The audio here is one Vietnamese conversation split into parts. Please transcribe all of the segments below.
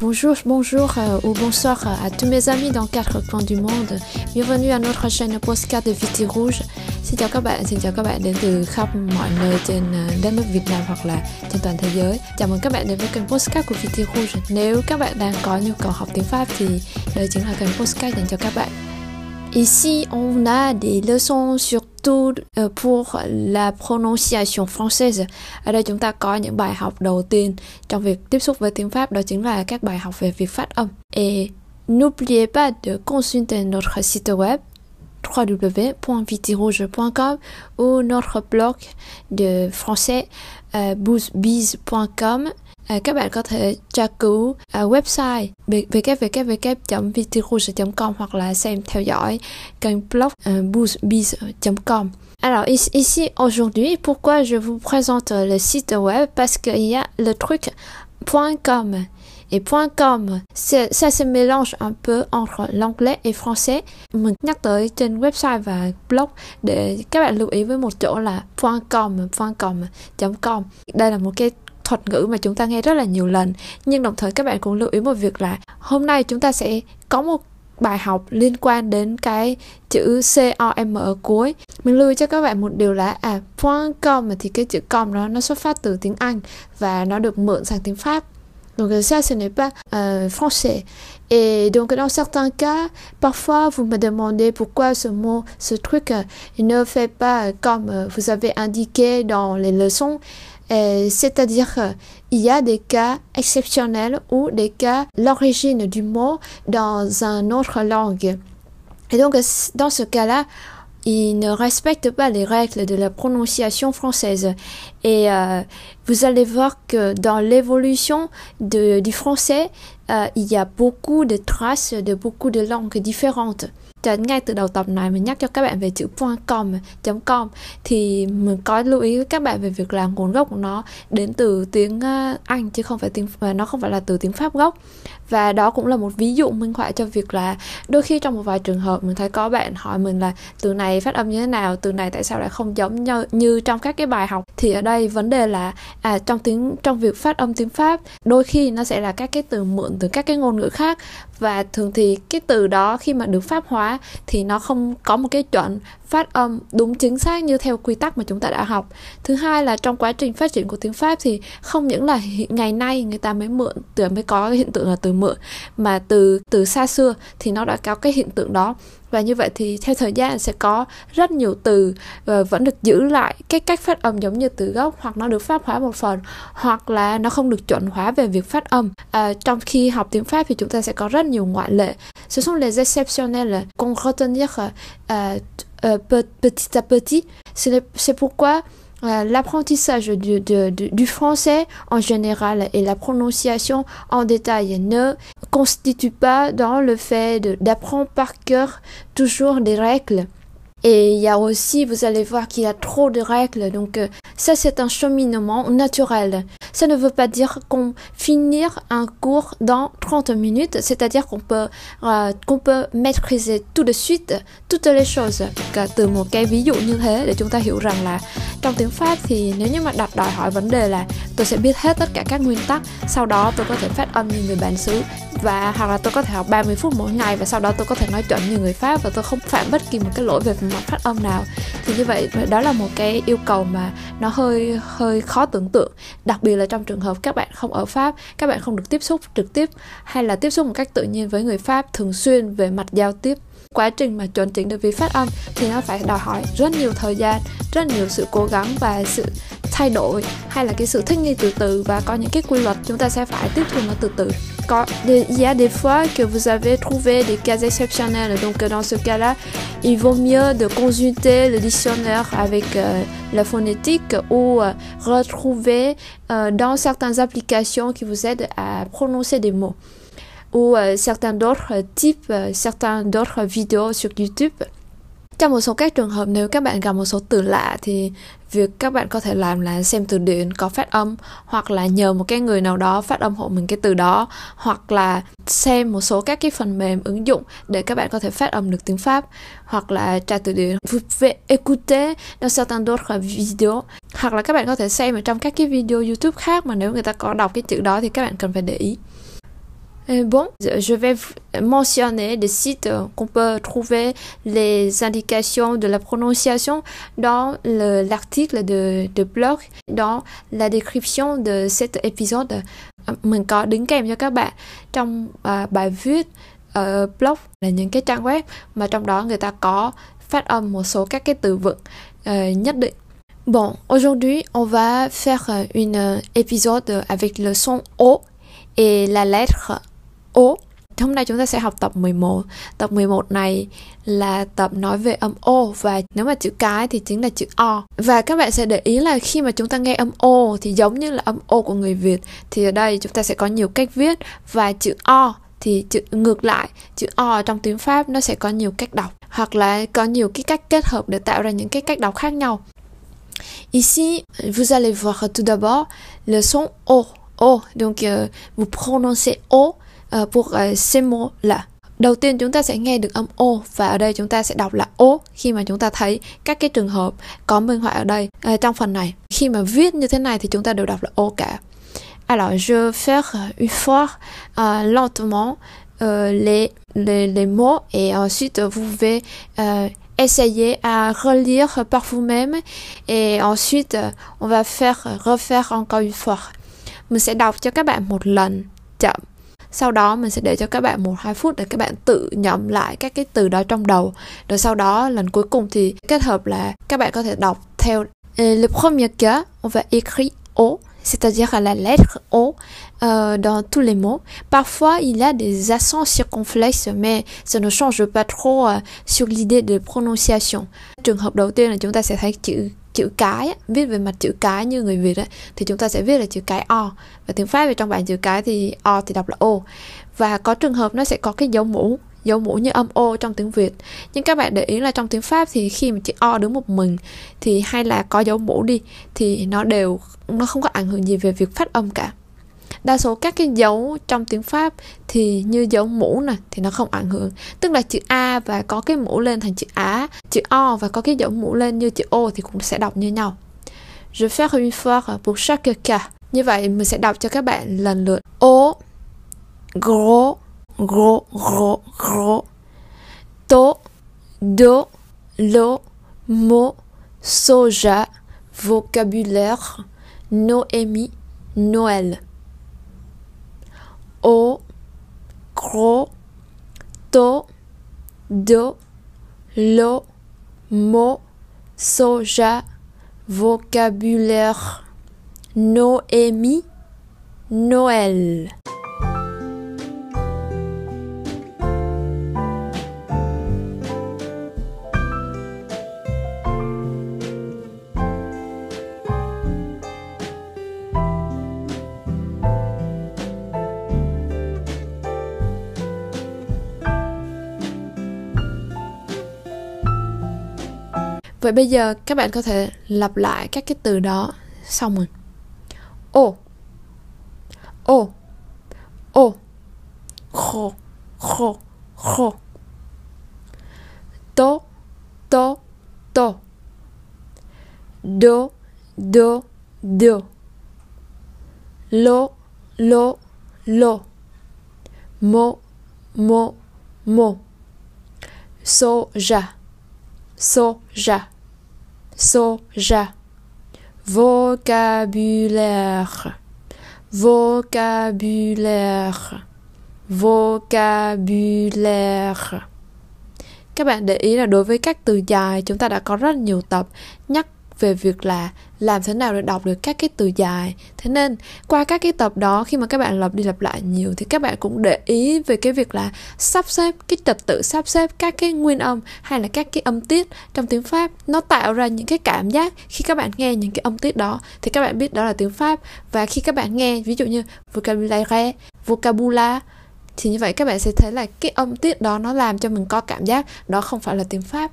Bonjour, bonjour euh, ou bonsoir à tous mes amis dans quatre coins du monde. Bienvenue à notre chaîne Postcard de Viti Rouge. Xin chào các bạn, xin chào các bạn đến từ khắp mọi nơi trên đất nước Việt Nam hoặc là trên toàn thế giới. Chào mừng các bạn đến với kênh Postcard của Viti Rouge. Nếu các bạn đang có nhu cầu học tiếng Pháp thì đây chính là kênh Postcard dành cho các bạn. Ici, on a des leçons euh, pour la prononciation française. Et n'oubliez pas de consulter notre site web www.vitirouge.com ou notre blog de français uh, boozbees.com À, các bạn có thể tra cứu à, website www.vitirouge.com hoặc là xem theo dõi kênh blog à, boostbiz.com. Alors ici aujourd'hui, pourquoi je vous présente le site web? Parce qu'il y a le truc .com. Et .com ça se mélange un peu entre l'anglais et français. Mình nhắc tới trên website và blog để các bạn lưu ý với một chỗ là .com .com .com. Đây là một cái thuật ngữ mà chúng ta nghe rất là nhiều lần nhưng đồng thời các bạn cũng lưu ý một việc là hôm nay chúng ta sẽ có một bài học liên quan đến cái chữ com ở cuối mình lưu ý cho các bạn một điều là à .com thì cái chữ com đó nó xuất phát từ tiếng Anh và nó được mượn sang tiếng Pháp Donc ça, ce n'est pas euh, français. Et donc dans certains cas, parfois vous me demandez pourquoi ce mot, ce truc, euh, il ne fait pas comme euh, vous avez indiqué dans les leçons. C'est-à-dire qu'il y a des cas exceptionnels ou des cas l'origine du mot dans une autre langue. Et donc dans ce cas-là, il ne respecte pas les règles de la prononciation française. Et euh, vous allez voir que dans l'évolution du français, euh, il y a beaucoup de traces de beaucoup de langues différentes. Cho ngay từ đầu tập này mình nhắc cho các bạn về chữ .com, .com thì mình có lưu ý với các bạn về việc là nguồn gốc của nó đến từ tiếng à, Anh chứ không phải tiếng à, nó không phải là từ tiếng Pháp gốc. Và đó cũng là một ví dụ minh họa cho việc là đôi khi trong một vài trường hợp mình thấy có bạn hỏi mình là từ này phát âm như thế nào, từ này tại sao lại không giống như, như trong các cái bài học? Thì ở đây vấn đề là à trong tiếng trong việc phát âm tiếng Pháp đôi khi nó sẽ là các cái từ mượn từ các cái ngôn ngữ khác. Và thường thì cái từ đó khi mà được pháp hóa thì nó không có một cái chuẩn phát âm đúng chính xác như theo quy tắc mà chúng ta đã học. Thứ hai là trong quá trình phát triển của tiếng pháp thì không những là ngày nay người ta mới mượn từ mới có hiện tượng là từ mượn mà từ từ xa xưa thì nó đã có cái hiện tượng đó. Và như vậy thì theo thời gian sẽ có rất nhiều từ uh, vẫn được giữ lại cái cách phát âm giống như từ gốc hoặc nó được pháp hóa một phần hoặc là nó không được chuẩn hóa về việc phát âm. Uh, trong khi học tiếng pháp thì chúng ta sẽ có rất nhiều ngoại lệ. Ce sont les exceptionnels qu'on retenir ờ, uh, uh, petit à petit c'est pourquoi Euh, l'apprentissage du, du, français en général et la prononciation en détail ne constitue pas dans le fait d'apprendre par cœur toujours des règles. Et il y a aussi, vous allez voir qu'il y a trop de règles, donc euh, ça c'est un cheminement naturel. Ça ne veut pas dire qu'on finir un cours dans 30 minutes, c'est-à-dire qu'on peut uh, qu'on peut maîtriser tout de suite toutes les choses. Từ một cái ví dụ như thế để chúng ta hiểu rằng là trong tiếng Pháp thì nếu như mà đặt đòi hỏi vấn đề là tôi sẽ biết hết tất cả các nguyên tắc, sau đó tôi có thể phát âm như người bản xứ và hoặc là tôi có thể học 30 phút mỗi ngày và sau đó tôi có thể nói chuẩn như người Pháp và tôi không phạm bất kỳ một cái lỗi về mặt phát âm nào. Thì như vậy đó là một cái yêu cầu mà nó hơi hơi khó tưởng tượng. Đặc biệt là trong trường hợp các bạn không ở Pháp, các bạn không được tiếp xúc trực tiếp hay là tiếp xúc một cách tự nhiên với người Pháp thường xuyên về mặt giao tiếp quá trình mà chuẩn chỉnh được việc phát âm thì nó phải đòi hỏi rất nhiều thời gian rất nhiều sự cố gắng và sự thay đổi hay là cái sự thích nghi từ từ và có những cái quy luật chúng ta sẽ phải tiếp thu nó từ từ. Có il y a des fois que vous avez trouvé des cas exceptionnels donc dans ce cas-là il vaut mieux de consulter le dictionnaire avec euh, la phonétique ou euh, retrouver euh, dans certaines applications qui vous aident à prononcer des mots ou euh, certains d'autres types, euh, certains d'autres vidéos sur YouTube. Trong một số các trường hợp nếu các bạn gặp một số từ lạ thì việc các bạn có thể làm là xem từ điển có phát âm hoặc là nhờ một cái người nào đó phát âm hộ mình cái từ đó hoặc là xem một số các cái phần mềm ứng dụng để các bạn có thể phát âm được tiếng Pháp hoặc là tra từ điển. Vous pouvez écouter dans certains d'autres vidéos. Hoặc là các bạn có thể xem ở trong các cái video YouTube khác mà nếu người ta có đọc cái chữ đó thì các bạn cần phải để ý. Euh, bon, je vais mentionner des sites qu'on peut trouver les indications de la prononciation dans l'article de, de blog, dans la description de cet épisode. Mình có đính kèm cho các bạn trong uh, bài viết uh, blog là những cái trang web mà trong đó người ta có phát âm một số các cái từ vựng uh, nhất định. Bon, aujourd'hui, on va faire une épisode avec le son O et la lettre ố. Hôm nay chúng ta sẽ học tập 11. Tập 11 này là tập nói về âm O và nếu mà chữ cái thì chính là chữ O. Và các bạn sẽ để ý là khi mà chúng ta nghe âm O thì giống như là âm O của người Việt thì ở đây chúng ta sẽ có nhiều cách viết và chữ O thì chữ ngược lại chữ O trong tiếng Pháp nó sẽ có nhiều cách đọc hoặc là có nhiều cái cách kết hợp để tạo ra những cái cách đọc khác nhau. Ici, vous allez voir tout d'abord le son O. O, donc euh, vous prononcez O Ờ, uh, pour ờ, uh, ces mots-là. Đầu tiên chúng ta sẽ nghe được âm O và ở đây chúng ta sẽ đọc là O khi mà chúng ta thấy các cái trường hợp có minh họa ở đây à, trong phần này. Khi mà viết như thế này thì chúng ta đều đọc là O cả. Alors, je vais faire une fois uh, lentement uh, les, les, les mots et ensuite vous pouvez uh, essayer à relire par vous-même et ensuite euh, on va faire refaire encore une fois. Mình sẽ đọc cho các bạn một lần chậm sau đó mình sẽ để cho các bạn một hai phút để các bạn tự nhẩm lại các cái từ đó trong đầu rồi sau đó lần cuối cùng thì kết hợp là các bạn có thể đọc theo euh, le premier cas on va écrire O c'est-à-dire à la lettre O euh, dans tous les mots. Parfois, il y a des accents circonflexes, mais ça ne change pas trop euh, sur l'idée de prononciation. Trường hợp đầu tiên là chúng ta sẽ thấy chữ chữ cái viết về mặt chữ cái như người Việt ấy, thì chúng ta sẽ viết là chữ cái o. Và tiếng Pháp thì trong bảng chữ cái thì o thì đọc là o. Và có trường hợp nó sẽ có cái dấu mũ dấu mũ như âm o trong tiếng Việt. Nhưng các bạn để ý là trong tiếng Pháp thì khi mà chữ o đứng một mình thì hay là có dấu mũ đi thì nó đều nó không có ảnh hưởng gì về việc phát âm cả đa số các cái dấu trong tiếng Pháp thì như dấu mũ này thì nó không ảnh hưởng. Tức là chữ A và có cái mũ lên thành chữ Á chữ O và có cái dấu mũ lên như chữ O thì cũng sẽ đọc như nhau. Je fais une fois pour chaque cas. Như vậy mình sẽ đọc cho các bạn lần lượt. O gro gro gro gro to, do, lo, mo, soja, vocabulaire, Noémie, Noël. Au, gros, to, do, lo, mo, soja, vocabulaire, Noémie, Noël. Vậy bây giờ các bạn có thể lặp lại các cái từ đó xong rồi. Ô. Ô. Ô. Khô. Khô. Khô. Tô. Tô. Tô. Do Do Do Lo Lo Lo Mo Mo Mo Soja soja, soja. Vocabulaire, vocabulaire, vocabulaire. Các bạn để ý là đối với các từ dài chúng ta đã có rất nhiều tập nhắc về việc là làm thế nào để đọc được các cái từ dài? Thế nên, qua các cái tập đó, khi mà các bạn lặp đi lặp lại nhiều, thì các bạn cũng để ý về cái việc là sắp xếp, cái trật tự sắp xếp các cái nguyên âm hay là các cái âm tiết trong tiếng pháp. Nó tạo ra những cái cảm giác khi các bạn nghe những cái âm tiết đó. Thì các bạn biết đó là tiếng pháp. Và khi các bạn nghe, ví dụ như vocabulaire vocabula, thì như vậy các bạn sẽ thấy là cái âm tiết đó nó làm cho mình có cảm giác đó không phải là tiếng pháp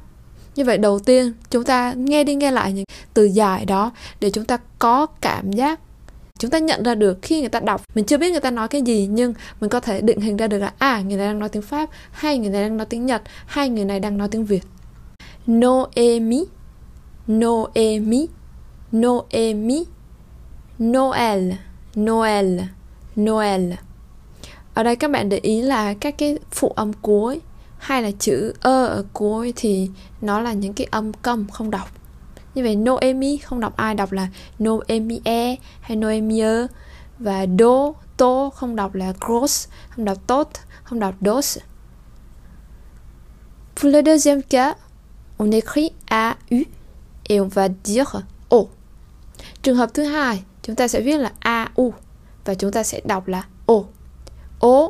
như vậy đầu tiên, chúng ta nghe đi nghe lại những từ dài đó để chúng ta có cảm giác. Chúng ta nhận ra được khi người ta đọc, mình chưa biết người ta nói cái gì, nhưng mình có thể định hình ra được là à người này đang nói tiếng pháp, hay người này đang nói tiếng nhật, hay người này đang nói tiếng việt. Noemi noemi noemi, noel noel noel. Ở đây các bạn để ý là các cái phụ âm cuối hay là chữ ơ ở cuối thì nó là những cái âm câm không đọc như vậy Noemi không đọc ai đọc là Noemie hay Noemie và do to không đọc là gross không đọc tốt không đọc dos Pour le deuxième cas, on écrit AU et on va dire O. Trường hợp thứ hai, chúng ta sẽ viết là AU và chúng ta sẽ đọc là O. O,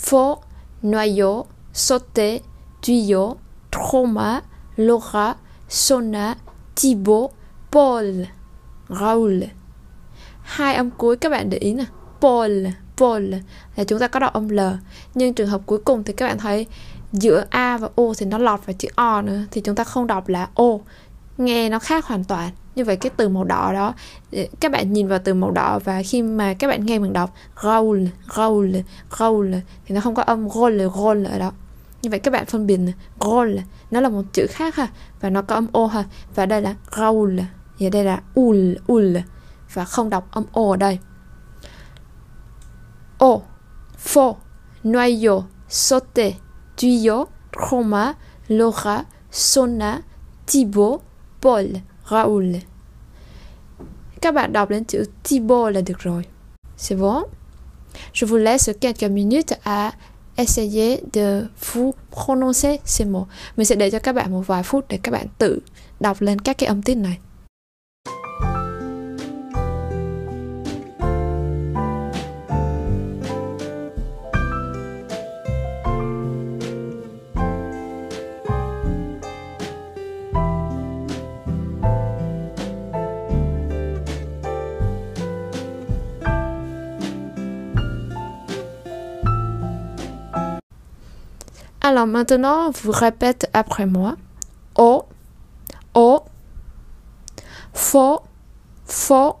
faux, noyau, sauté, tuyau, trauma, Laura, Sona, Thibaut, Paul, Raoul. Hai âm cuối các bạn để ý nè. Paul, Paul là chúng ta có đọc âm L. Nhưng trường hợp cuối cùng thì các bạn thấy giữa A và O thì nó lọt vào chữ O nữa thì chúng ta không đọc là O. Nghe nó khác hoàn toàn. Như vậy cái từ màu đỏ đó ờ, các bạn nhìn vào từ màu đỏ và khi mà các bạn nghe mình đọc Raoul, Raoul, Raoul thì nó không có âm Roll, Roll ở đó như vậy các bạn phân biệt Roll nó là một chữ khác ha và nó có âm O ha và đây là Raoul và đây là Ul, Ul và không đọc âm O ở đây O, fo noyau, sauté, tuyau, Roma Laura, Sona, Thibaut, Paul, Raoul. Các bạn đọc lên chữ Thibaut là được rồi. C'est bon? Je vous laisse quelques minutes à essayer de vous prononcer ces mots. Mình sẽ để cho các bạn một vài phút để các bạn tự đọc lên các cái âm tiết này. Alors maintenant, vous répétez après moi. O, O, faux, faux,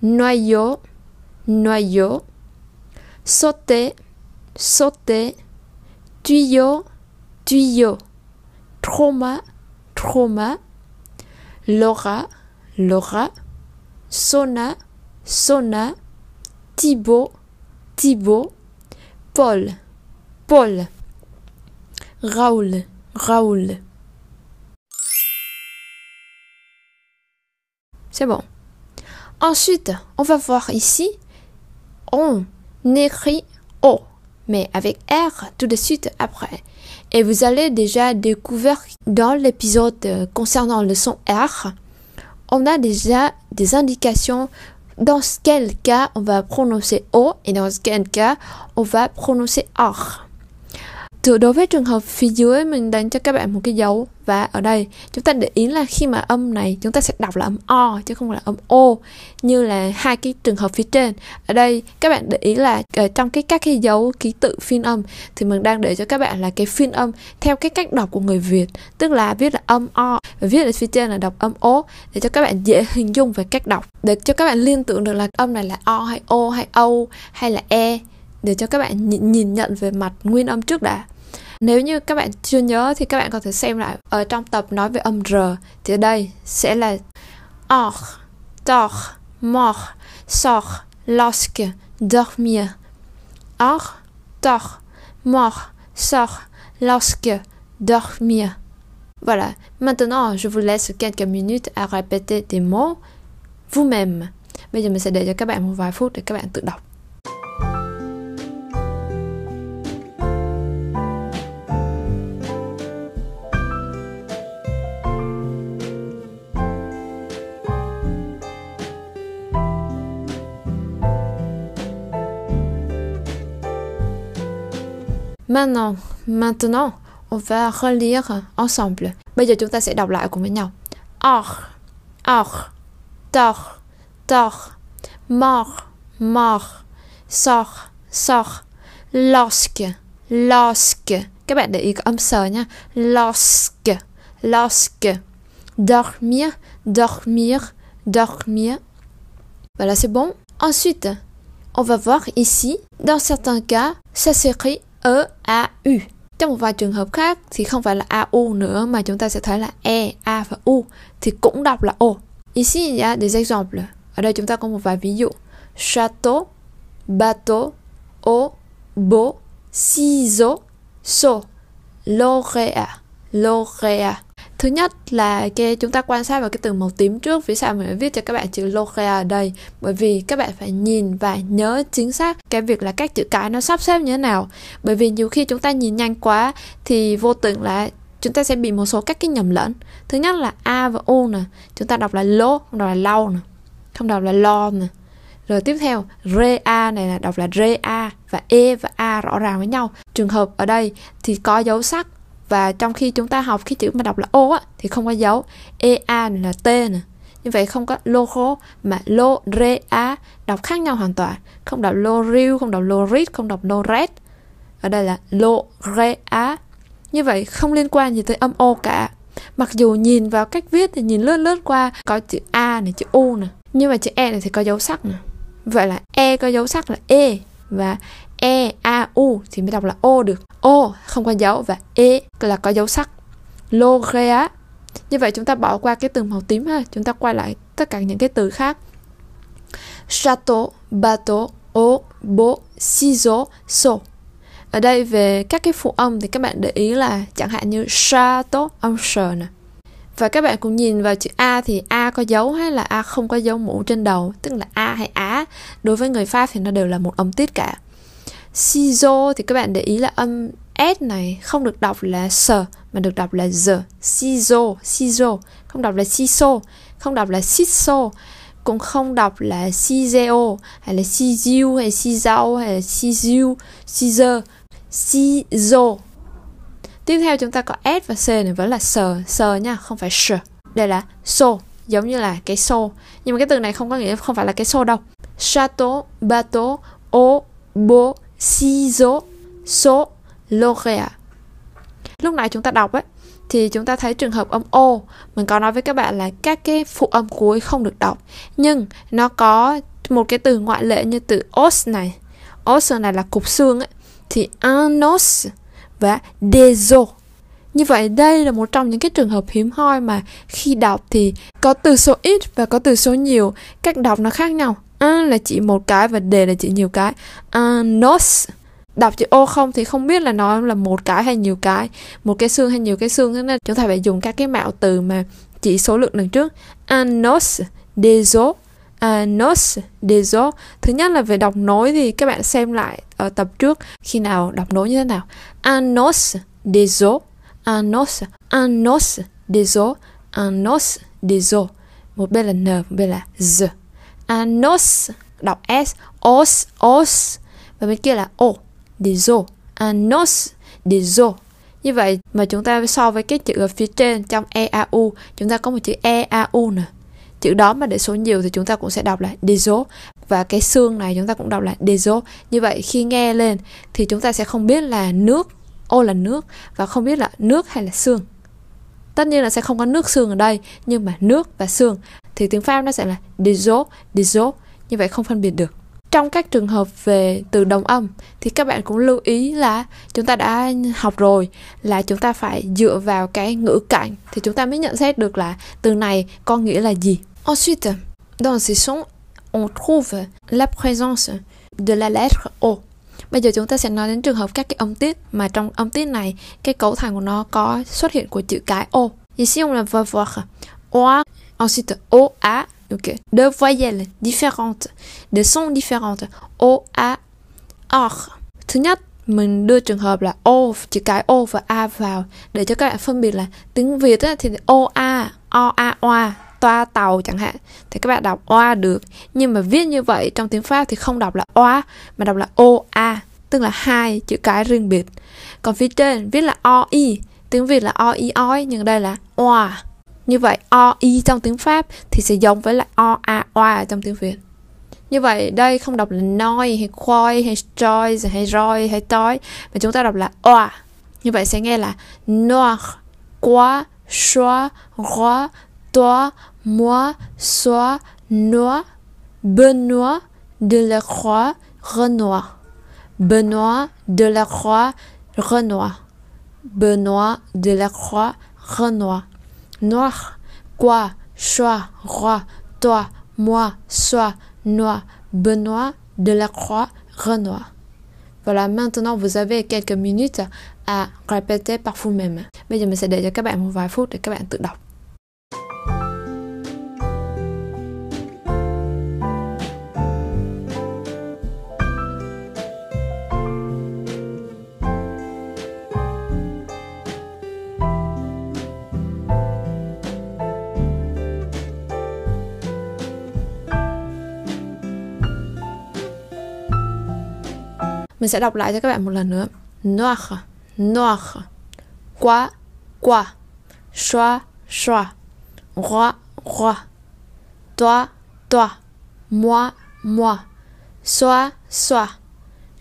noyau, noyau, sauter, sauter, tuyau, tuyau, trauma, trauma, Laura, Laura, Sona, Sona, Thibaut, Thibaut, Paul, Paul. Raoul, Raoul. C'est bon. Ensuite, on va voir ici, on écrit O, mais avec R tout de suite après. Et vous allez déjà découvrir dans l'épisode concernant le son R, on a déjà des indications dans quel cas on va prononcer O et dans quel cas on va prononcer R. Từ đối với trường hợp phía dưới mình đánh cho các bạn một cái dấu và ở đây chúng ta để ý là khi mà âm này chúng ta sẽ đọc là âm O chứ không là âm O như là hai cái trường hợp phía trên. Ở đây các bạn để ý là ở trong cái các cái dấu ký tự phiên âm thì mình đang để cho các bạn là cái phiên âm theo cái cách đọc của người Việt, tức là viết là âm O và viết ở phía trên là đọc âm O để cho các bạn dễ hình dung về cách đọc, để cho các bạn liên tưởng được là âm này là O hay O hay O hay là E để cho các bạn nhìn nhận về mặt nguyên âm trước đã. Nếu như các bạn chưa nhớ thì các bạn có thể xem lại ở trong tập nói về âm R thì ở đây sẽ là or, tor, mort, sort, lorsque, dormir. Or, tor, mort, sort, lorsque, dormir. Voilà. Maintenant, je vous laisse quelques minutes à répéter des mots vous-même. Bây giờ mình sẽ để cho các bạn một vài phút để các bạn tự đọc. Maintenant, maintenant, on va relire ensemble. Bây giờ chúng ta sẽ đọc lại. Or, or, tor, tor, mort, mort, sort, sort, lorsque, lorsque. Các bạn để ý âm. Lorsque, lorsque. Dormir, dormir, dormir. Voilà, c'est bon. Ensuite, on va voir ici, dans certains cas, ça s'écrit E A U. Trong một vài trường hợp khác thì không phải là A U nữa mà chúng ta sẽ thấy là E, A và U thì cũng đọc là O. Ici il y a des exemples. Ở đây chúng ta có một vài ví dụ. Château, bateau, o, beau, ciseaux, so, lauréat, lauréat. Thứ nhất là cái chúng ta quan sát vào cái từ màu tím trước, Vì sao mình viết cho các bạn chữ Logia ở đây? Bởi vì các bạn phải nhìn và nhớ chính xác cái việc là các chữ cái nó sắp xếp như thế nào. Bởi vì nhiều khi chúng ta nhìn nhanh quá thì vô tình là chúng ta sẽ bị một số các cái nhầm lẫn. Thứ nhất là a và u nè, chúng ta đọc là lô không đọc là lau nè, không đọc là lo nè. Rồi tiếp theo re a này là đọc là re a và e và a rõ ràng với nhau. Trường hợp ở đây thì có dấu sắc và trong khi chúng ta học cái chữ mà đọc là ô á, thì không có dấu. E a là t nè. Như vậy không có logo mà lo re a, đọc khác nhau hoàn toàn. Không đọc lo riu, không đọc lo rit không đọc lo red ở đây là lo re a. Như vậy không liên quan gì tới âm ô cả. Mặc dù nhìn vào cách viết thì nhìn lướt lướt qua, có chữ a này, chữ u nè. Nhưng mà chữ e này thì có dấu sắc nè. Vậy là e có dấu sắc là e. Và e a, u thì mới đọc là o được. O không có dấu và e là có dấu sắc. Logea. Như vậy chúng ta bỏ qua cái từ màu tím ha. Chúng ta quay lại tất cả những cái từ khác. Chateau bateau au beau ciseaux so ở đây về các cái phụ âm thì các bạn để ý là chẳng hạn như chateau âm sờ nè. Và các bạn cũng nhìn vào chữ A thì A có dấu hay là A không có dấu mũ trên đầu, Tức là A hay Á. Đối với người Pháp thì nó đều là một âm tiết cả. Sizo thì các bạn để ý là âm S này không được đọc là S Mà được đọc là Z Sizo, Sizo Không đọc là Siso Không đọc là Siso Cũng không đọc là Sizeo Hay là Siziu hay Sizao hay là Siziu Sizer sizo. Tiếp theo chúng ta có S và C này vẫn là sờ, sờ nha, không phải sh. Đây là so, giống như là cái so. Nhưng mà cái từ này không có nghĩa không phải là cái so đâu. Chateau, bateau, ô bố ciseaux, so, Lorea. Lúc nãy chúng ta đọc ấy, thì chúng ta thấy trường hợp âm O Mình có nói với các bạn là các cái phụ âm cuối không được đọc. Nhưng nó có một cái từ ngoại lệ như từ os này. Os này là cục xương ấy thì anos os và deso. Như vậy đây là một trong những cái trường hợp hiếm hoi mà khi đọc thì có từ số ít và có từ số nhiều, cách đọc nó khác nhau. À, là chỉ một cái và đề là chỉ nhiều cái. À, nos đọc chữ ô không thì không biết là nó là một cái hay nhiều cái một cái xương hay nhiều cái xương. Thế nên chúng ta phải dùng các cái mạo từ mà chỉ số lượng lần trước. Anos deso anos deso thứ nhất là về đọc nối thì các bạn xem lại ở tập trước khi nào đọc nối như thế nào. Anos deso anos anos os anos os. một bên là n một bên là z anos đọc s os os và bên kia là o des os, un os des os. Như vậy mà chúng ta so với cái chữ ở phía trên trong EAU, chúng ta có một chữ EAU nè. Chữ đó mà để số nhiều thì chúng ta cũng sẽ đọc là des os và cái xương này chúng ta cũng đọc là des. Như vậy khi nghe lên thì chúng ta sẽ không biết là nước, ô là nước và không biết là nước hay là xương. Tất nhiên là sẽ không có nước xương ở đây, nhưng mà nước và xương thì tiếng Pháp nó sẽ là des os. Như vậy không phân biệt được trong các trường hợp về từ đồng âm thì các bạn cũng lưu ý là chúng ta đã học rồi là chúng ta phải dựa vào cái ngữ cảnh thì chúng ta mới nhận xét được là từ này có nghĩa là gì. Ensuite, dans ces sons, on trouve la présence de la lettre O. Bây giờ chúng ta sẽ nói đến trường hợp các cái âm tiết mà trong âm tiết này cái cấu thành của nó có xuất hiện của chữ cái O. Ici on va voir O, ensuite O, A, Ok. Deux voyelles différentes, des sons différentes. O, A, or Thứ nhất, mình đưa trường hợp là O, chữ cái O và A vào để cho các bạn phân biệt là tiếng Việt á, thì O, A, O, A, Oa, toa tàu chẳng hạn thì các bạn đọc oa được nhưng mà viết như vậy trong tiếng Pháp thì không đọc là oa mà đọc là O, A tức là hai chữ cái riêng biệt còn phía trên viết là O, I tiếng Việt là O, I, oi nhưng đây là oa như vậy o i trong tiếng Pháp thì sẽ giống với lại o a oa trong tiếng Việt. Như vậy đây không đọc là noi hay khoai hay joy hay roi hay toi mà chúng ta đọc là oa. Như vậy sẽ nghe là noir, quá xóa roi, toi, moi, soi, noir, Benoît de la Croix, Renoir. Benoît de la Croix, Renoir. Benoît de la Croix, Renoir noir, quoi, choix, roi, toi, moi, soi, noir, Benoît, de la Croix, Renoir. Voilà, maintenant vous avez quelques minutes à répéter par vous-même. Bây giờ mình sẽ để cho các bạn một vài phút để. Mình sẽ đọc lại cho các bạn một lần. Noir, noir. Quoi, quoi. Choix, choix. Roi, roi. Toi, toi. Moi, moi. Soi, soi.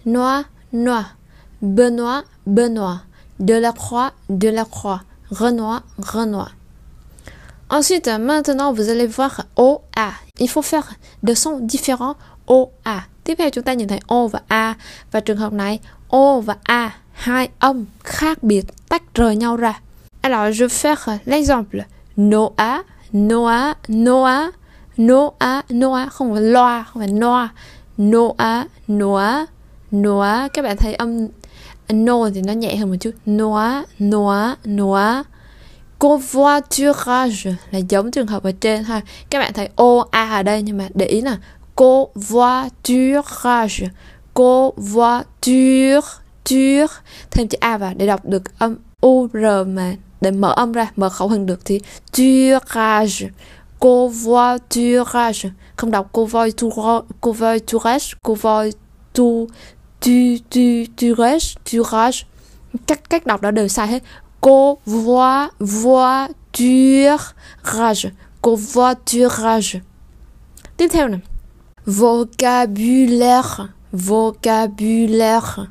Noir, noir. Benoît, Benoît. Delacroix, Delacroix. Renoir, Renoir. Ensuite, maintenant, vous allez voir O, A. Il faut faire des sons différents O, A. Tiếp theo chúng ta nhìn thấy O và A và trường hợp này O và A hai âm khác biệt tách rời nhau ra. Alors je fais l'exemple Noah, Noah, Noah, Noah, Noah không phải loa, không phải noa. Noah, Noah, Noah. Các bạn thấy âm no thì nó nhẹ hơn một chút. Noah, Noah, Noah. Covoiturage là giống trường hợp ở trên ha. Các bạn thấy O, A ở đây nhưng mà để ý là covoiturage. Covoiture tur thêm chữ a vào để đọc được âm u, r mà. Để mở âm ra, mở khẩu hình được thì turage. Covoiturage. Không đọc covoiturage covoiturage covoiturage tu tu turage. Turage các cách đọc đó đều sai hết. Covoiturage. Covoiturage. Tiếp theo này Vocabulaire, vocabulaire,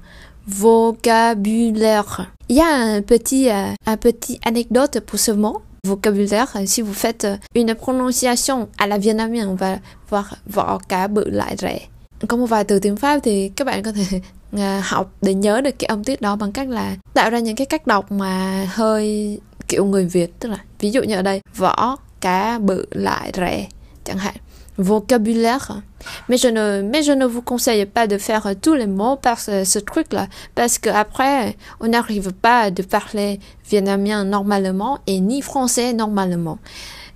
vocabulaire. Il y a un petit, euh, un petit anecdote pour ce mot. Vocabulaire, si vous faites euh, une prononciation à la vietnamienne, on va voir vocabulaire. Có một vài từ tiếng Pháp thì các bạn có thể uh, học để nhớ được cái âm tiết đó bằng cách là tạo ra những cái cách đọc mà hơi kiểu người Việt tức là ví dụ như ở đây võ cá bự lại rẻ chẳng hạn vocabulaire. Mais je ne, mais je ne vous conseille pas de faire tous les mots par ce, truc-là, parce qu'après, on n'arrive pas de parler vietnamien normalement et ni français normalement.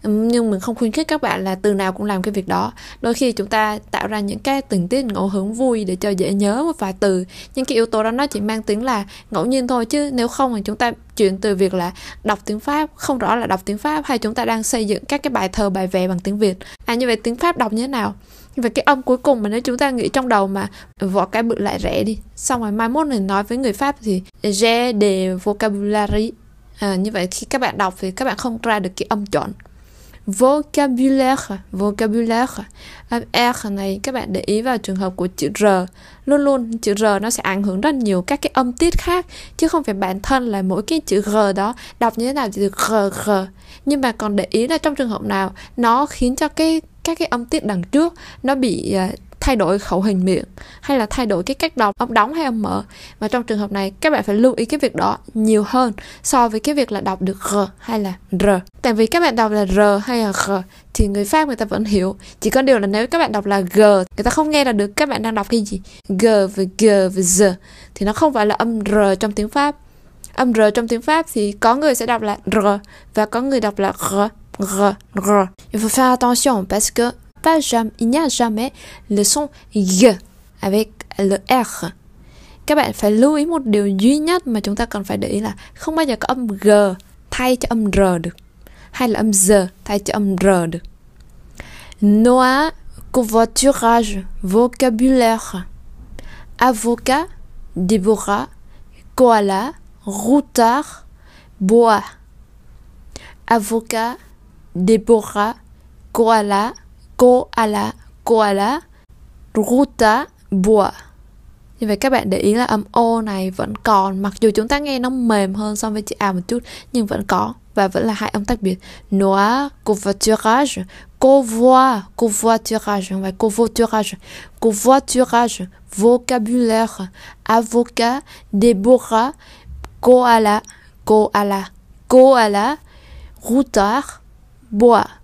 Nhưng mình không khuyến khích các bạn là từ nào cũng làm cái việc đó. Đôi khi chúng ta tạo ra những cái tình tiết ngẫu hứng vui để cho dễ nhớ một vài từ. Nhưng cái yếu tố đó nó chỉ mang tính là ngẫu nhiên thôi chứ nếu không thì chúng ta chuyển từ việc là đọc tiếng pháp không rõ là đọc tiếng pháp hay chúng ta đang xây dựng các cái bài thơ bài vẽ bằng tiếng việt. À như vậy tiếng pháp đọc như thế nào? Và cái âm cuối cùng mà nếu chúng ta nghĩ trong đầu mà vỏ cái bự lại rẻ đi. Xong rồi mai mốt này nói với người pháp thì j'ai de vocabulaire à, như vậy khi các bạn đọc thì các bạn không ra được cái âm chuẩn vocabulaire. Vocabulaire âm r này các bạn để ý vào trường hợp của chữ r. Luôn luôn chữ r nó sẽ ảnh hưởng rất nhiều các cái âm tiết khác chứ không phải bản thân là mỗi cái chữ r đó đọc như thế nào thì r r. Nhưng mà còn để ý là trong trường hợp nào nó khiến cho cái các cái âm tiết đằng trước nó bị uh, thay đổi khẩu hình miệng hay là thay đổi cái cách đọc âm đóng hay âm mở. Và trong trường hợp này, các bạn phải lưu ý cái việc đó nhiều hơn so với cái việc là đọc được g hay là r. Tại vì các bạn đọc là r hay là g thì người pháp người ta vẫn hiểu. Chỉ có điều là nếu các bạn đọc là g, người ta không nghe là được các bạn đang đọc cái gì. G và g và z thì nó không phải là âm r trong tiếng pháp. Âm r trong tiếng pháp thì có người sẽ đọc là r và có người đọc là r r r. Il faut faire attention parce que pas jamais, il n'y a jamais le son g avec le r. Các bạn phải lưu ý một điều duy nhất mà chúng ta cần phải để ý là không bao giờ có âm g thay cho âm r được hay là âm z thay cho âm r được. Noa, covoiturage, vocabulaire. Avocat, Déborah, koala, routard, bois. Avocat, Déborah, koala, koala, koala, ruta, bois. Như vậy các bạn để ý là âm O này vẫn còn. Mặc dù chúng ta nghe nó mềm hơn so với chữ A một chút Nhưng vẫn có Và vẫn là hai âm tách biệt. Noir, covoiturage. Convoi, covoiturage. Không phải covoiturage. Covoiturage, vocabulaire. Avocat, Déborah Koala, koala. Koala, routard, bois.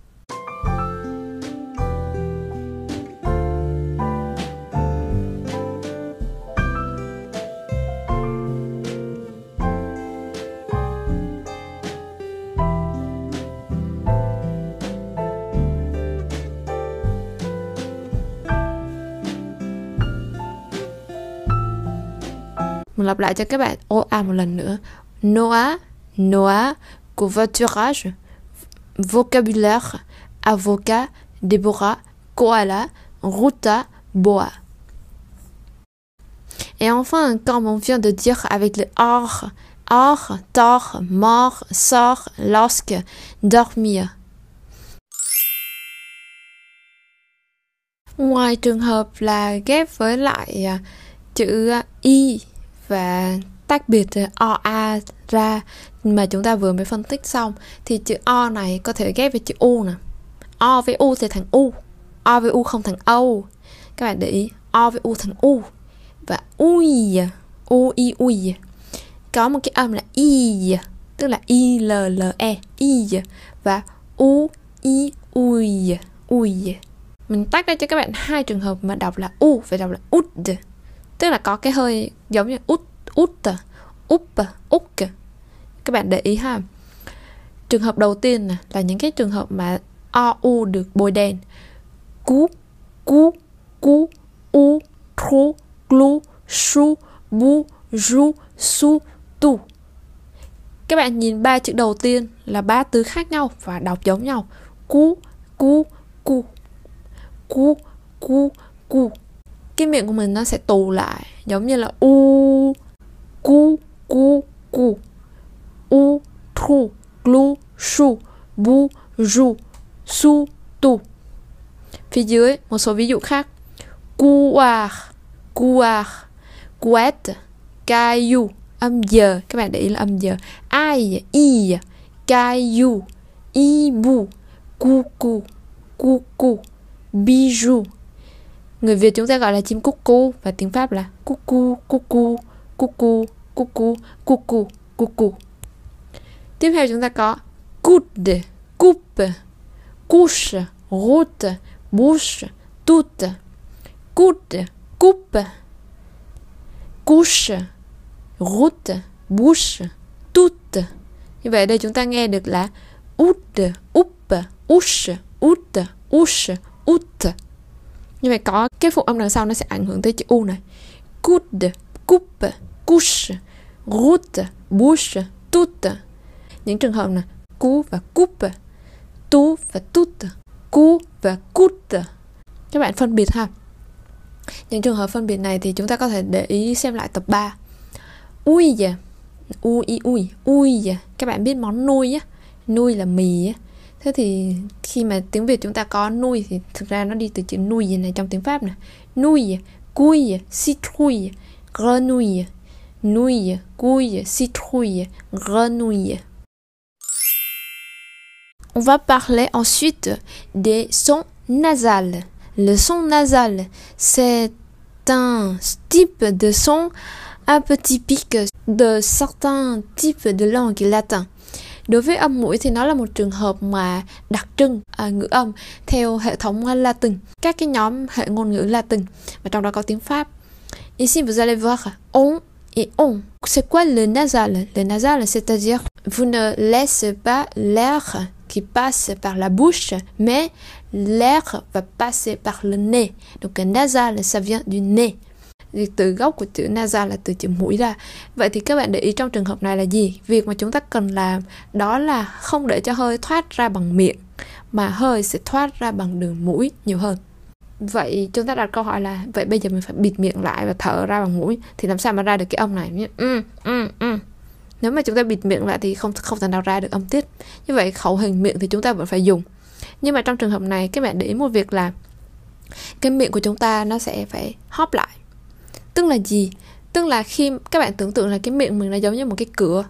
Lặp lại cho các bạn OA một lần. Noah, Noah, covoiturage, vocabulaire, avocat, Deborah, koala, ruta, boa. Et enfin, comme on vient de dire avec le or, or, tort, mort, sort, lorsque, dormir. Ngoài trường hợp là ghép với lại chữ y và tách biệt o a ra mà chúng ta vừa mới phân tích xong thì chữ o này có thể ghép với chữ u nè. O với u thì thành u o với u không thành âu các bạn để ý o với u thành u. Và ui u i ui có một cái âm là i, tức là i l l e i. Và u i ui ui mình tách ra cho các bạn hai trường hợp mà đọc là u phải đọc là ud tức là có cái hơi giống như út út à, úp à, úc các bạn để ý ha. Trường hợp đầu tiên là những cái trường hợp mà o, u được bôi đen. Cú cú cú, u thu glu, su, bu, ru, su, tu. Các bạn nhìn ba chữ đầu tiên là ba từ khác nhau và đọc giống nhau. Cú cú cú cú cú cú cái miệng của mình nó sẽ tù lại, giống như là u, cu cu cu, u thu glu, su, bu, ru, su, tu. Phía dưới, một số ví dụ khác. Cuar cuar quét caillou, âm giờ. Các bạn để ý là âm giờ. Ai i caillou ibu cucu cucu bijou người Việt chúng ta gọi là chim cúc cu và tiếng Pháp là cucu cucu cucu cucu cucu cucu tiếp theo chúng ta có coude, coupe, couche, route, bouche, toute. Coude, coupe, couche, route, bouche, toute. Như vậy đây chúng ta nghe được là út úp ush út ush út như vậy có cái phụ âm đằng sau nó sẽ ảnh hưởng tới chữ u này. Coude coupe couche route bouche toute. Những trường hợp là cú và coupe tu và toute. Cú và cút, các bạn phân biệt ha. Những trường hợp phân biệt này thì chúng ta có thể để ý xem lại tập 3 ui ui ui ui các bạn biết món nuôi á? Nuôi là mì á. Thế thì cui citrouille grenouille nouille couille citrouille grenouille On va parler ensuite des sons nasales. Le son nasal, c'est un type de son un de certains types de langue latin. Đối với âm mũi thì nó là một trường hợp mà đặc trưng à, ngữ âm theo hệ thống à, Latin, các cái nhóm hệ ngôn ngữ Latin và trong đó có tiếng Pháp. Ici vous allez voir on et on. C'est quoi le nasal Le nasal, c'est-à-dire vous ne laissez pas l'air qui passe par la bouche, mais l'air va passer par le nez. Donc nasal, ça vient du nez. Thì từ gốc của chữ nasa là từ chữ mũi ra. Vậy thì các bạn để ý trong trường hợp này là gì? Việc mà chúng ta cần làm đó là không để cho hơi thoát ra bằng miệng, mà hơi sẽ thoát ra bằng đường mũi nhiều hơn. Vậy chúng ta đặt câu hỏi là vậy bây giờ mình phải bịt miệng lại và thở ra bằng mũi thì làm sao mà ra được cái âm này? Ừ, ừ, ừ nếu mà chúng ta bịt miệng lại thì không không thể nào ra được âm tiết như vậy khẩu hình miệng thì chúng ta vẫn phải dùng nhưng mà trong trường hợp này các bạn để ý một việc là cái miệng của chúng ta nó sẽ phải hóp lại tức là gì? Tức là khi các bạn tưởng tượng là cái miệng mình nó giống như một cái cửa.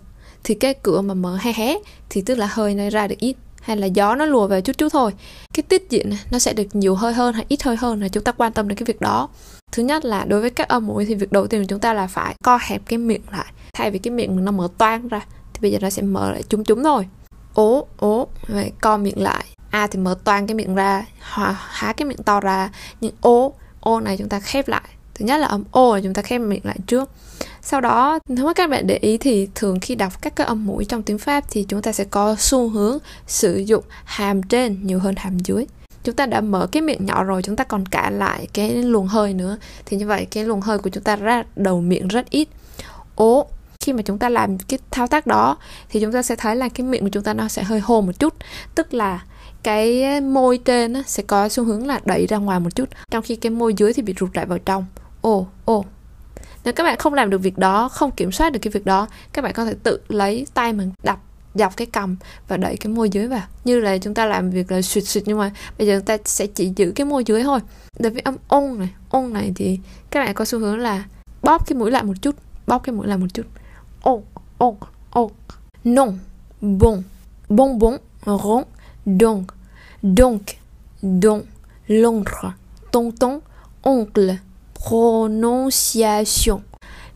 Thì cái cửa mà mở hé hé thì tức là hơi nó ra được ít. Hay là gió nó lùa vào chút chút thôi. Cái tiết diện nó sẽ được nhiều hơi hơn hay ít hơi hơn là chúng ta quan tâm đến cái việc đó. Thứ nhất là đối với các âm mũi thì việc đầu tiên của chúng ta là phải co hẹp cái miệng lại. Thay vì cái miệng mình nó mở toang ra thì bây giờ nó sẽ mở lại chúng chúng thôi. Ố ố vậy co miệng lại. A thì mở toang cái miệng ra há, há cái miệng to ra. Nhưng ô ô này chúng ta khép lại thứ nhất là âm ô là chúng ta khép miệng lại trước. Sau đó, nếu mà các bạn để ý thì thường khi đọc các cái âm mũi trong tiếng pháp thì chúng ta sẽ có xu hướng sử dụng hàm trên nhiều hơn hàm dưới. Chúng ta đã mở cái miệng nhỏ rồi, chúng ta còn cản lại cái luồng hơi nữa. Thì như vậy, cái luồng hơi của chúng ta ra đầu miệng rất ít. Ố khi mà chúng ta làm cái thao tác đó, thì chúng ta sẽ thấy là cái miệng của chúng ta nó sẽ hơi hô một chút. Tức là cái môi trên sẽ có xu hướng là đẩy ra ngoài một chút. Trong khi cái môi dưới thì bị rụt lại vào trong ồ ồ. Nếu các bạn không làm được việc đó, không kiểm soát được cái việc đó, các bạn có thể tự lấy tay mình đập, dọc cái cầm và đẩy cái môi dưới vào. Như là chúng ta làm việc là suyệt suyệt nhưng mà bây giờ chúng ta sẽ chỉ giữ cái môi dưới thôi. Đối với âm ôn này ôn này thì các bạn có xu hướng là bóp cái mũi lại một chút, bóp cái mũi lại một chút. Ôn ôn ôn non bon bon bon rond donc donc donc l'oncle tonton oncle prononciation.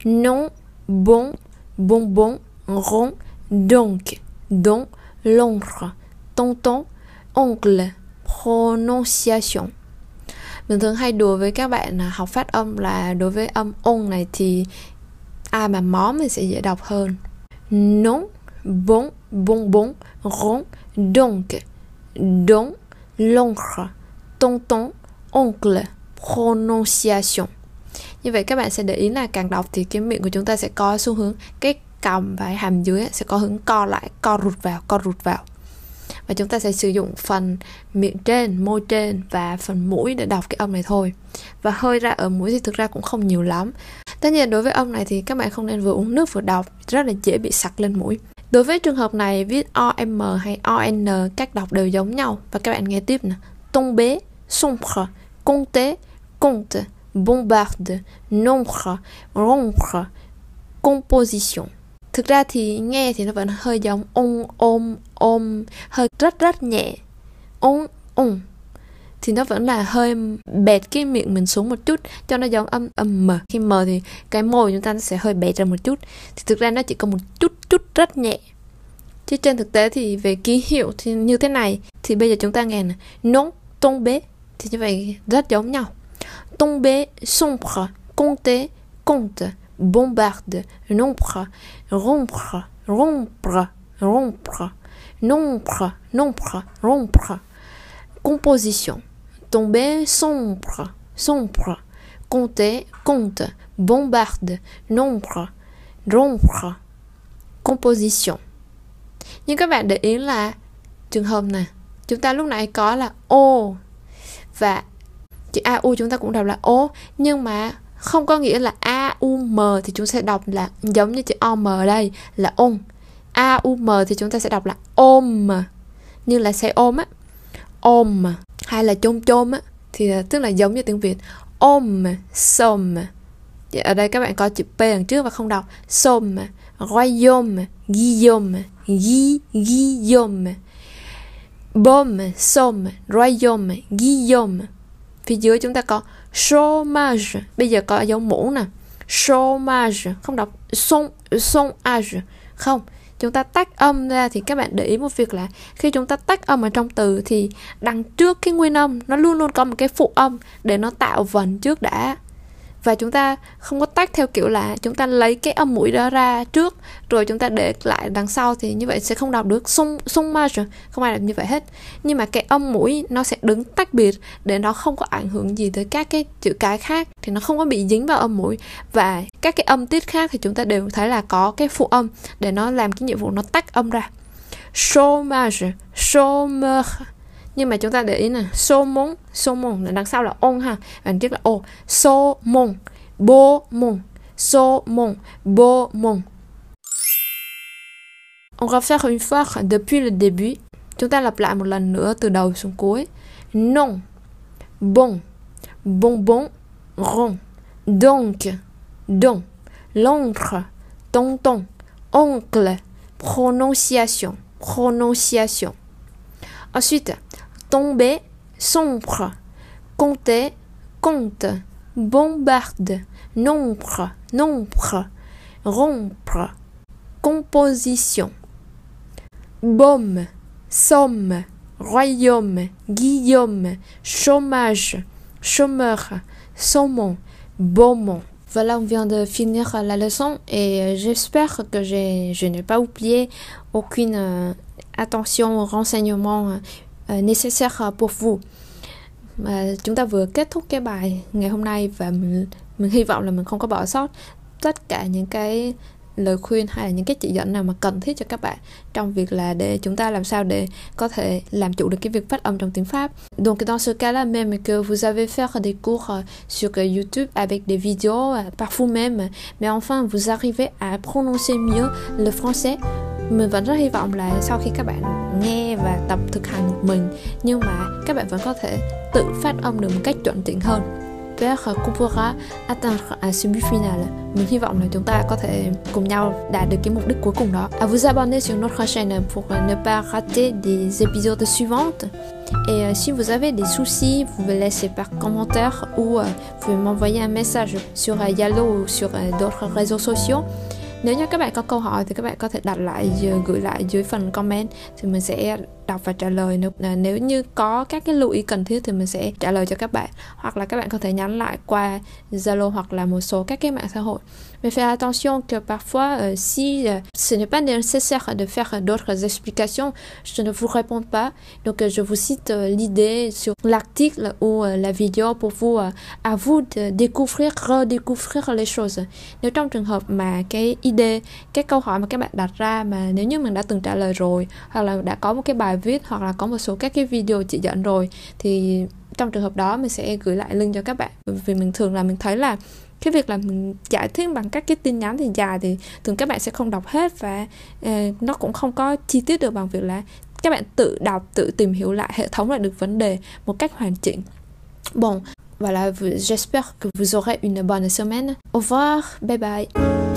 Non bon bonbon rond donc don, l'ombre, tonton oncle prononciation. Mình thường hay đùa với các bạn học phát âm là đối với âm ong này thì ai mà mó mình sẽ dễ đọc hơn. Non bon bonbon rond donc don, l'ombre, tonton oncle pronunciation. Như vậy các bạn sẽ để ý là càng đọc thì cái miệng của chúng ta sẽ có xu hướng, cái cằm và hàm dưới sẽ có hướng co lại, co rụt vào, co rụt vào. Và chúng ta sẽ sử dụng phần miệng trên, môi trên và phần mũi để đọc cái âm này thôi. Và hơi ra ở mũi thì thực ra cũng không nhiều lắm. Tất nhiên đối với âm này thì các bạn không nên vừa uống nước vừa đọc, rất là dễ bị sặc lên mũi. Đối với trường hợp này, viết om hay on cách đọc đều giống nhau. Và các bạn nghe tiếp nè. Sumph công tế compte, bombarde, nombre, rompre, composition. Thực ra thì nghe thì nó vẫn hơi giống ôm ôm ôm hơi rất rất nhẹ. Ôm ôm thì nó vẫn là hơi bẹt cái miệng mình xuống một chút, cho nó giống âm âm m. Khi m thì cái môi chúng ta nó sẽ hơi bẹt ra một chút. Thì thực ra nó chỉ có một chút chút rất nhẹ. Chứ trên thực tế thì về ký hiệu thì như thế này, thì bây giờ chúng ta nghe này tông bế. Thì như vậy rất giống nhau. Tomber sombre compter compte bombarde nombre rompre rompre rompre nombre nombre rompre. Composition. Tomber sombre sombre compter compte bombarde nombre rompre. Composition. Nhưng các bạn để ý là trường hợp này chúng ta lúc nãy có là ô và chữ a u chúng ta cũng đọc là ô, nhưng mà không có nghĩa là a u m thì chúng ta sẽ đọc là giống như chữ o m đây, là ôn a u m thì chúng ta sẽ đọc là ôm. Như là xe ôm á, ôm hay là chôm chôm á, thì à, tức là giống như tiếng việt, ôm, xôm. Dạ, ở đây các bạn có chữ p đằng trước và không đọc, xôm royaume guillaume gi guillaume bom som royaume guillaume phía dưới chúng ta có chômage. Bây giờ có dấu mũ nè. Chômage. Không đọc. Son son age không. Chúng ta tách âm ra thì các bạn để ý một việc là khi chúng ta tách âm ở trong từ thì đằng trước cái nguyên âm nó luôn luôn có một cái phụ âm để nó tạo vần trước đã và chúng ta không có tách theo kiểu là chúng ta lấy cái âm mũi đó ra trước, rồi chúng ta để lại đằng sau thì như vậy sẽ không đọc được sung sung major không ai làm như vậy hết. Nhưng mà cái âm mũi nó sẽ đứng tách biệt để nó không có ảnh hưởng gì tới các cái chữ cái khác, thì nó không có bị dính vào âm mũi. Và các cái âm tiết khác thì chúng ta đều thấy là có cái phụ âm để nó làm cái nhiệm vụ nó tách âm ra. Chômage chômeur nhưng mà chúng ta để ý nè đằng on ha và trước là faire une fois depuis le début. Chúng ta lặp lại một lần nữa bon, donc, donc, l'oncle, tonton, oncle, prononciation, prononciation. Ensuite, tomber, sombre, compter, compte, bombarde, nombre, nombre, rompre, composition, baume, somme, royaume, guillaume, chômage, chômeur, saumon, beaumont. Voilà, on vient de finir la leçon et j'espère que je n'ai pas oublié aucune euh, attention, renseignement À, nécessaire à, pour vous. Mà chúng ta vừa kết thúc cái bài ngày hôm nay và mình mình hy vọng là mình không có bỏ sót tất cả những cái lời khuyên hay là những cái chỉ dẫn nào mà cần thiết cho các bạn trong việc là để chúng ta làm sao để có thể làm chủ được cái việc phát âm trong tiếng Pháp. Donc, dans ce cas-là même que vous avez faire des cours euh, sur YouTube avec des vidéos euh, par vous-même, mais enfin, vous arrivez à prononcer mieux le français mình vẫn rất hy vọng là sau khi các bạn nghe và tập thực hành một mình nhưng mà các bạn vẫn có thể tự phát âm được một cách chuẩn chỉnh hơn j'espère qu'on pourra atteindre à, final. Mình hy vọng là chúng ta có thể cùng nhau đạt được cái mục đích cuối cùng đó. À vous abonner sur notre chaîne pour ne pas rater des épisodes suivants. Et euh, si vous avez des soucis, vous pouvez laisser par commentaire ou euh, vous pouvez m'envoyer un message sur euh, Yalo ou sur d'autres réseaux sociaux. Nếu như các bạn có câu hỏi thì các bạn có thể đặt lại gửi lại dưới phần comment thì mình sẽ đọc và trả lời nếu à, nếu như có các cái lưu ý cần thiết thì mình sẽ trả lời cho các bạn hoặc là các bạn có thể nhắn lại qua Zalo hoặc là một số các cái mạng xã hội. Mais faites attention que parfois euh, si euh, ce n'est pas nécessaire de faire d'autres explications, je ne vous réponds pas. Donc euh, je vous cite euh, l'idée sur l'article ou euh, la vidéo pour vous euh, à vous de découvrir, redécouvrir les choses. Nếu trong trường hợp mà cái idée, cái câu hỏi mà các bạn đặt ra mà nếu như mình đã từng trả lời rồi hoặc là đã có một cái bài viết hoặc là có một số các cái video chỉ dẫn rồi thì trong trường hợp đó mình sẽ gửi lại link cho các bạn. Vì mình thường là mình thấy là cái việc là mình giải thích bằng các cái tin nhắn thì dài thì thường các bạn sẽ không đọc hết và uh, nó cũng không có chi tiết được bằng việc là các bạn tự đọc tự tìm hiểu lại hệ thống lại được vấn đề một cách hoàn chỉnh. Bon voilà j'espère que vous aurez une bonne semaine. Au revoir bye bye.